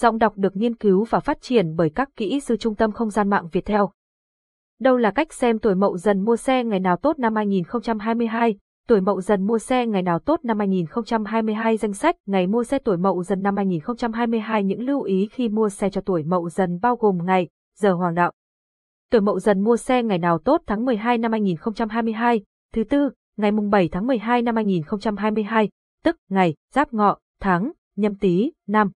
Giọng đọc được nghiên cứu và phát triển bởi các kỹ sư Trung tâm Không gian mạng Việt Theo. Đâu là cách xem tuổi mậu dần mua xe ngày nào tốt năm 2022? Tuổi mậu dần mua xe ngày nào tốt năm 2022 danh sách ngày mua xe tuổi mậu dần năm 2022 những lưu ý khi mua xe cho tuổi mậu dần bao gồm ngày, giờ hoàng đạo. Tuổi mậu dần mua xe ngày nào tốt tháng 12 năm 2022, thứ tư, ngày mùng 7 tháng 12 năm 2022, tức ngày, giáp ngọ, tháng, nhâm tý, năm.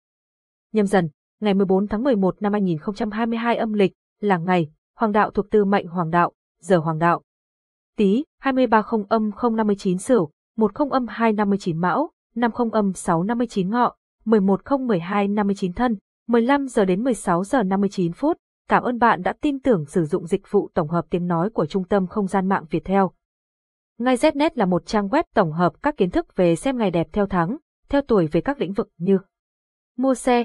Nhâm dần, ngày 14 tháng 11 năm 2022 âm lịch, là ngày, hoàng đạo thuộc tư mệnh hoàng đạo, giờ hoàng đạo. Tý, 230 âm 059 sửu, 10 âm 259 mão, 50 âm 659 ngọ, 11 12 59 thân, 15 giờ đến 16 giờ 59 phút. Cảm ơn bạn đã tin tưởng sử dụng dịch vụ tổng hợp tiếng nói của Trung tâm Không gian mạng Việt Theo. Ngay Znet là một trang web tổng hợp các kiến thức về xem ngày đẹp theo tháng, theo tuổi về các lĩnh vực như mua xe,